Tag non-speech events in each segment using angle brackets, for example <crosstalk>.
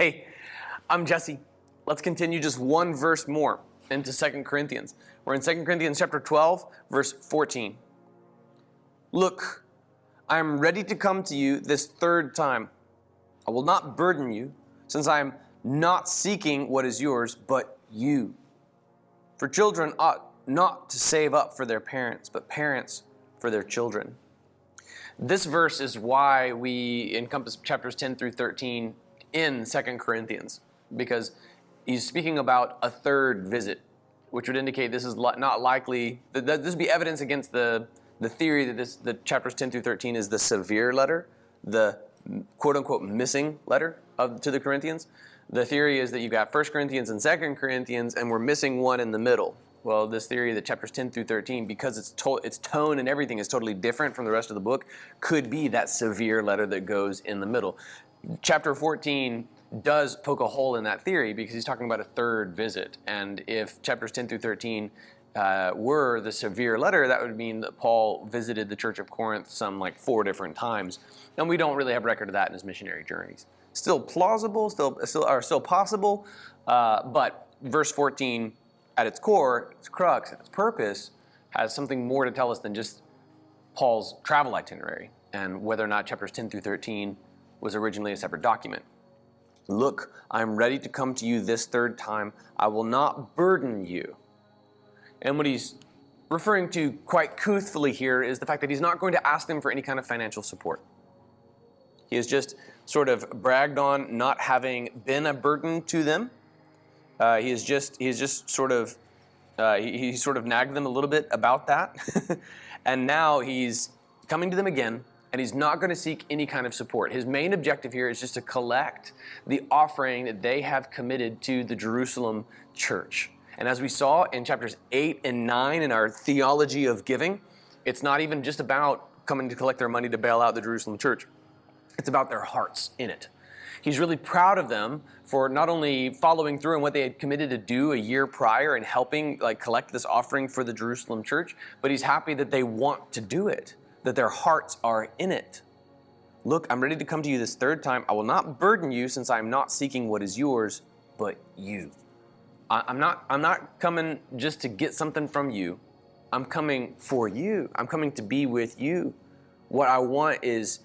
Hey, I'm Jesse. Let's continue just one verse more into 2 Corinthians. We're in 2 Corinthians chapter 12, verse 14. Look, I am ready to come to you this third time. I will not burden you, since I am not seeking what is yours, but you. For children ought not to save up for their parents, but parents for their children. This verse is why we encompass chapters 10 through 13 in 2 Corinthians, because he's speaking about a third visit, which would indicate this is not likely, this would be evidence against the, the theory that this, the chapters 10 through 13 is the severe letter, the quote unquote missing letter of, to the Corinthians. The theory is that you've got 1 Corinthians and 2 Corinthians, and we're missing one in the middle. Well, this theory that chapters 10 through 13, because its, to- its tone and everything is totally different from the rest of the book, could be that severe letter that goes in the middle. Chapter 14 does poke a hole in that theory because he's talking about a third visit. And if chapters 10 through 13 uh, were the severe letter, that would mean that Paul visited the church of Corinth some like four different times. And we don't really have record of that in his missionary journeys. Still plausible, still, still, are still possible, uh, but verse 14 at its core, its crux, its purpose, has something more to tell us than just Paul's travel itinerary and whether or not chapters 10 through 13 was originally a separate document. Look, I am ready to come to you this third time. I will not burden you. And what he's referring to quite truthfully here is the fact that he's not going to ask them for any kind of financial support. He has just sort of bragged on not having been a burden to them uh, he is just he he's just sort of uh, he, he sort of nagged them a little bit about that, <laughs> and now he's coming to them again, and he's not going to seek any kind of support. His main objective here is just to collect the offering that they have committed to the Jerusalem church. And as we saw in chapters 8 and 9 in our theology of giving, it's not even just about coming to collect their money to bail out the Jerusalem church. It's about their hearts in it. He's really proud of them for not only following through on what they had committed to do a year prior and helping like collect this offering for the Jerusalem church, but he's happy that they want to do it, that their hearts are in it. Look, I'm ready to come to you this third time. I will not burden you since I am not seeking what is yours, but you. I'm not, I'm not coming just to get something from you. I'm coming for you. I'm coming to be with you. What I want is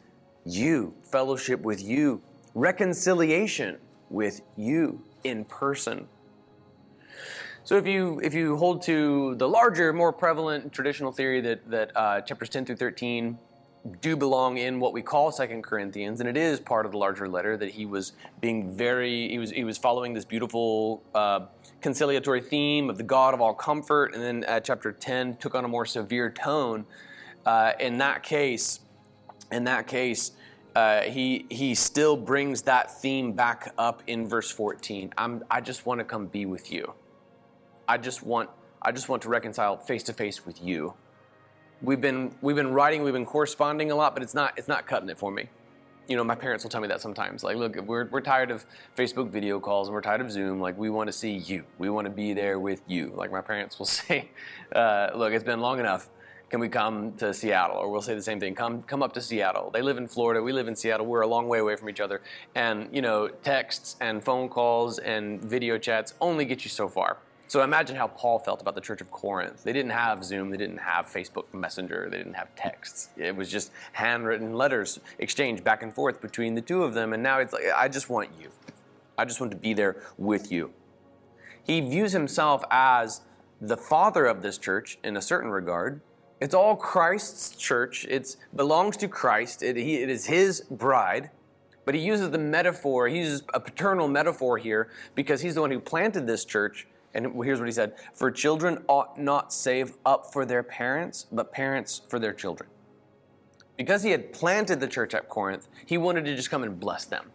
you, fellowship with you, reconciliation with you in person. So if you if you hold to the larger, more prevalent traditional theory that that uh, chapters 10 through 13 do belong in what we call Second Corinthians, and it is part of the larger letter that he was being very he was he was following this beautiful uh, conciliatory theme of the God of all comfort, and then at chapter 10 took on a more severe tone. Uh, in that case, in that case, uh, he he still brings that theme back up in verse 14. I'm, I just want to come be with you. I just want I just want to reconcile face to face with you. We've been we've been writing, we've been corresponding a lot, but it's not it's not cutting it for me. You know, my parents will tell me that sometimes. Like, look, we're, we're tired of Facebook video calls and we're tired of Zoom. Like, we want to see you. We want to be there with you. Like, my parents will <laughs> say, uh, look, it's been long enough can we come to Seattle? Or we'll say the same thing, come, come up to Seattle. They live in Florida, we live in Seattle, we're a long way away from each other. And, you know, texts and phone calls and video chats only get you so far. So imagine how Paul felt about the church of Corinth. They didn't have Zoom, they didn't have Facebook Messenger, they didn't have texts. It was just handwritten letters exchanged back and forth between the two of them. And now it's like, I just want you. I just want to be there with you. He views himself as the father of this church in a certain regard, it's all Christ's church. It belongs to Christ. It, he, it is his bride. But he uses the metaphor, he uses a paternal metaphor here because he's the one who planted this church. And here's what he said For children ought not save up for their parents, but parents for their children. Because he had planted the church at Corinth, he wanted to just come and bless them.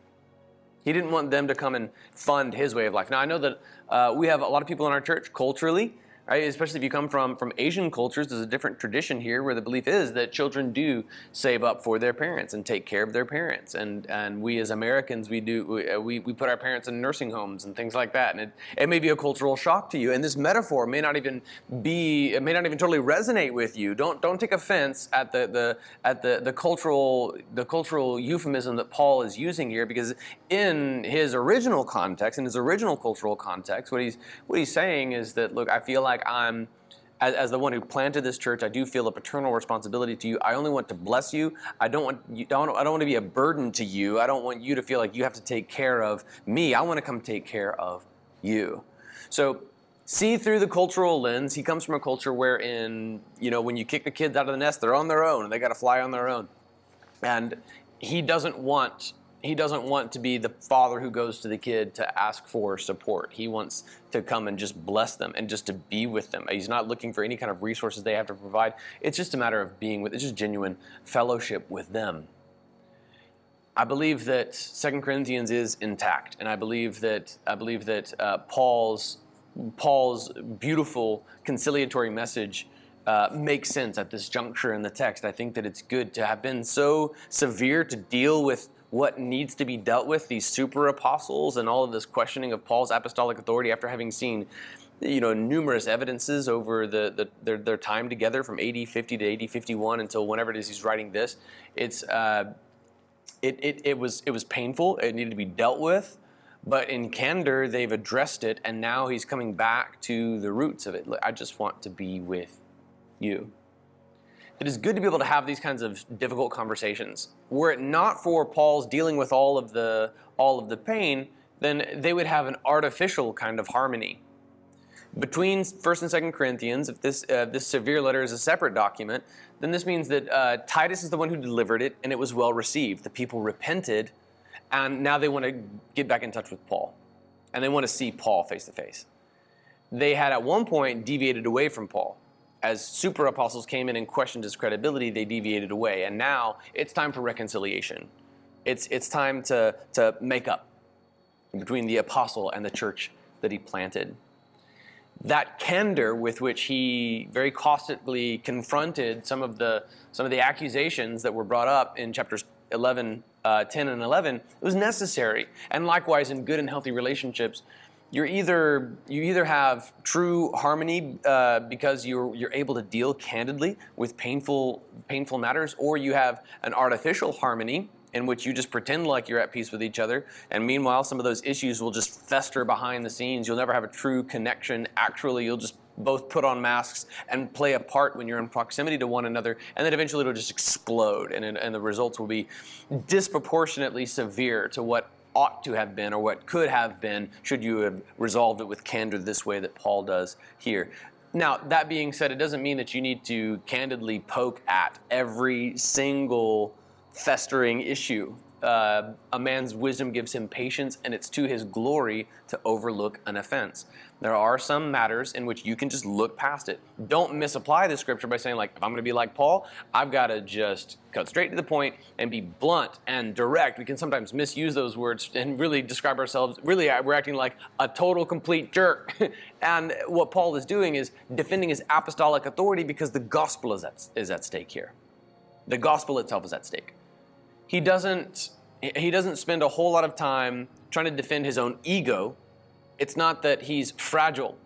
He didn't want them to come and fund his way of life. Now, I know that uh, we have a lot of people in our church culturally right? Especially if you come from from Asian cultures, there's a different tradition here where the belief is that children do save up for their parents and take care of their parents, and and we as Americans we do we, uh, we, we put our parents in nursing homes and things like that, and it, it may be a cultural shock to you, and this metaphor may not even be it may not even totally resonate with you. Don't don't take offense at the the at the the cultural the cultural euphemism that Paul is using here, because in his original context, in his original cultural context, what he's what he's saying is that look, I feel like like I'm as, the one who planted this church, I do feel a paternal responsibility to you. I only want to bless you. I don't want you, don't, I don't want to be a burden to you. I don't want you to feel like you have to take care of me. I want to come take care of you. So see through the cultural lens. He comes from a culture wherein, you know, when you kick the kids out of the nest, they're on their own and they got to fly on their own. And he doesn't want he doesn't want to be the father who goes to the kid to ask for support. He wants to come and just bless them and just to be with them. He's not looking for any kind of resources they have to provide. It's just a matter of being with, it's just genuine fellowship with them. I believe that Second Corinthians is intact, and I believe that I believe that uh, Paul's Paul's beautiful conciliatory message uh, makes sense at this juncture in the text. I think that it's good to have been so severe to deal with what needs to be dealt with, these super apostles and all of this questioning of Paul's apostolic authority after having seen you know numerous evidences over the, the their, their time together from AD 50 to AD 51 until whenever it is he's writing this it's uh, it, it, it was it was painful. It needed to be dealt with. But in candor they've addressed it and now he's coming back to the roots of it. I just want to be with you it is good to be able to have these kinds of difficult conversations. Were it not for Paul's dealing with all of the all of the pain, then they would have an artificial kind of harmony. Between First and Second Corinthians, if this uh, this severe letter is a separate document, then this means that uh, Titus is the one who delivered it, and it was well received. The people repented, and now they want to get back in touch with Paul, and they want to see Paul face to face. They had at one point deviated away from Paul as super apostles came in and questioned his credibility, they deviated away. And now it's time for reconciliation. It's, it's time to, to make up between the apostle and the church that he planted. That candor with which he very caustically confronted some of the, some of the accusations that were brought up in chapters 11, uh, 10 and 11 it was necessary. And likewise, in good and healthy relationships, you're either you either have true harmony uh, because you're you're able to deal candidly with painful painful matters, or you have an artificial harmony in which you just pretend like you're at peace with each other, and meanwhile some of those issues will just fester behind the scenes. You'll never have a true connection. Actually, you'll just both put on masks and play a part when you're in proximity to one another, and then eventually it'll just explode, and, and the results will be disproportionately severe to what ought to have been or what could have been should you have resolved it with candor this way that Paul does here. Now, that being said, it doesn't mean that you need to candidly poke at every single festering issue uh, a man's wisdom gives him patience, and it's to his glory to overlook an offense. There are some matters in which you can just look past it. Don't misapply the scripture by saying, like, if I'm going to be like Paul, I've got to just cut straight to the point and be blunt and direct. We can sometimes misuse those words and really describe ourselves. Really, we're acting like a total, complete jerk. <laughs> and what Paul is doing is defending his apostolic authority because the gospel is at, is at stake here. The gospel itself is at stake he doesn't he doesn't spend a whole lot of time trying to defend his own ego. It's not that he's fragile.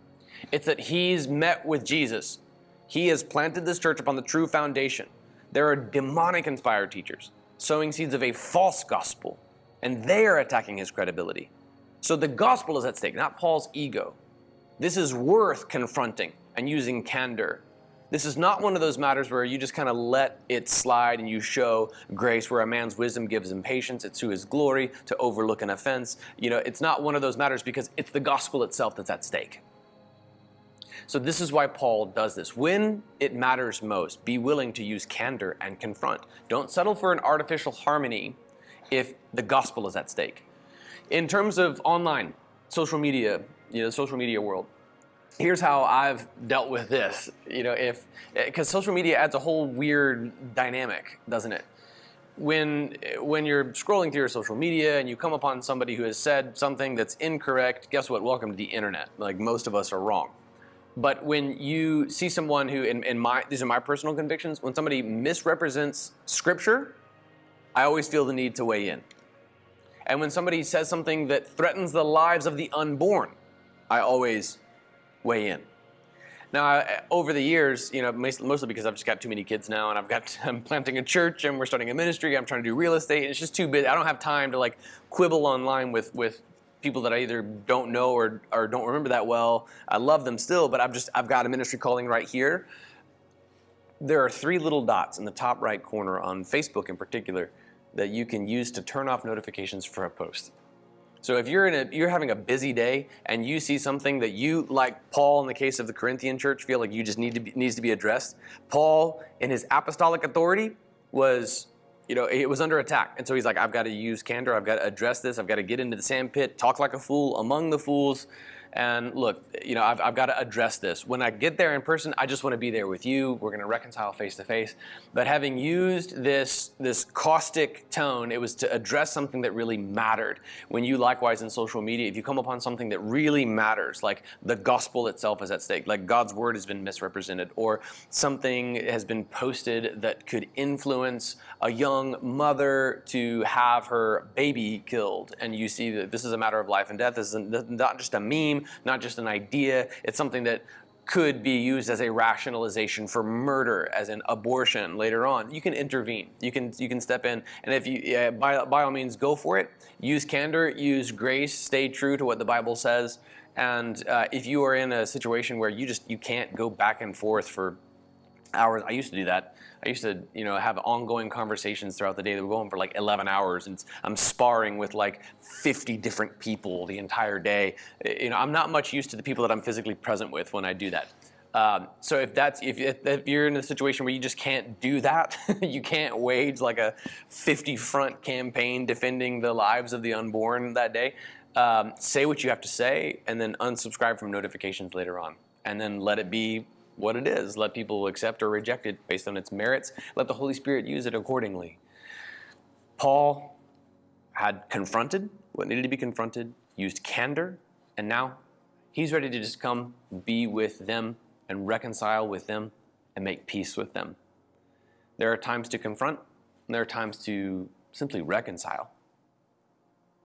It's that he's met with Jesus. He has planted this church upon the true foundation. There are demonic inspired teachers sowing seeds of a false gospel, and they are attacking his credibility. So the gospel is at stake, not Paul's ego. This is worth confronting and using candor this is not one of those matters where you just kind of let it slide and you show grace where a man's wisdom gives him patience. It's to his glory to overlook an offense. You know, it's not one of those matters because it's the gospel itself that's at stake. So, this is why Paul does this. When it matters most, be willing to use candor and confront. Don't settle for an artificial harmony if the gospel is at stake. In terms of online, social media, you know, the social media world, here's how I've dealt with this. You know, if because social media adds a whole weird dynamic, doesn't it? When when you're scrolling through your social media and you come upon somebody who has said something that's incorrect, guess what? Welcome to the internet. Like most of us are wrong. But when you see someone who, in, in my, these are my personal convictions, when somebody misrepresents Scripture, I always feel the need to weigh in. And when somebody says something that threatens the lives of the unborn, I always weigh in. Now, over the years, you know, mostly because I've just got too many kids now, and I've got <laughs> I'm planting a church, and we're starting a ministry. I'm trying to do real estate, and it's just too big. I don't have time to like quibble online with with people that I either don't know or or don't remember that well. I love them still, but I've just I've got a ministry calling right here. There are three little dots in the top right corner on Facebook, in particular, that you can use to turn off notifications for a post. So if you're in a you're having a busy day and you see something that you like Paul in the case of the Corinthian church feel like you just need to be, needs to be addressed. Paul in his apostolic authority was you know, it was under attack. And so he's like, I've got to use candor. I've got to address this. I've got to get into the sandpit, talk like a fool among the fools, and look, you know, I've, I've got to address this. When I get there in person, I just want to be there with you. We're going to reconcile face to face. But having used this, this caustic tone, it was to address something that really mattered. When you likewise in social media, if you come upon something that really matters, like the gospel itself is at stake, like God's word has been misrepresented, or something has been posted that could influence a young mother to have her baby killed, and you see that this is a matter of life and death, this is not just a meme, not just an idea. It's something that could be used as a rationalization for murder, as an abortion later on. You can intervene. You can you can step in, and if you yeah, by by all means go for it. Use candor. Use grace. Stay true to what the Bible says. And uh, if you are in a situation where you just you can't go back and forth for hours, I used to do that. I used to, you know, have ongoing conversations throughout the day that were going for like 11 hours, and I'm sparring with like 50 different people the entire day. You know, I'm not much used to the people that I'm physically present with when I do that. Um, so if that's if, if, you're in a situation where you just can't do that, <laughs> you can't wage like a 50 front campaign defending the lives of the unborn that day. Um, say what you have to say, and then unsubscribe from notifications later on, and then let it be what it is. Let people accept or reject it based on its merits. Let the Holy Spirit use it accordingly. Paul had confronted what needed to be confronted, used candor, and now he's ready to just come be with them and reconcile with them and make peace with them. There are times to confront, and there are times to simply reconcile.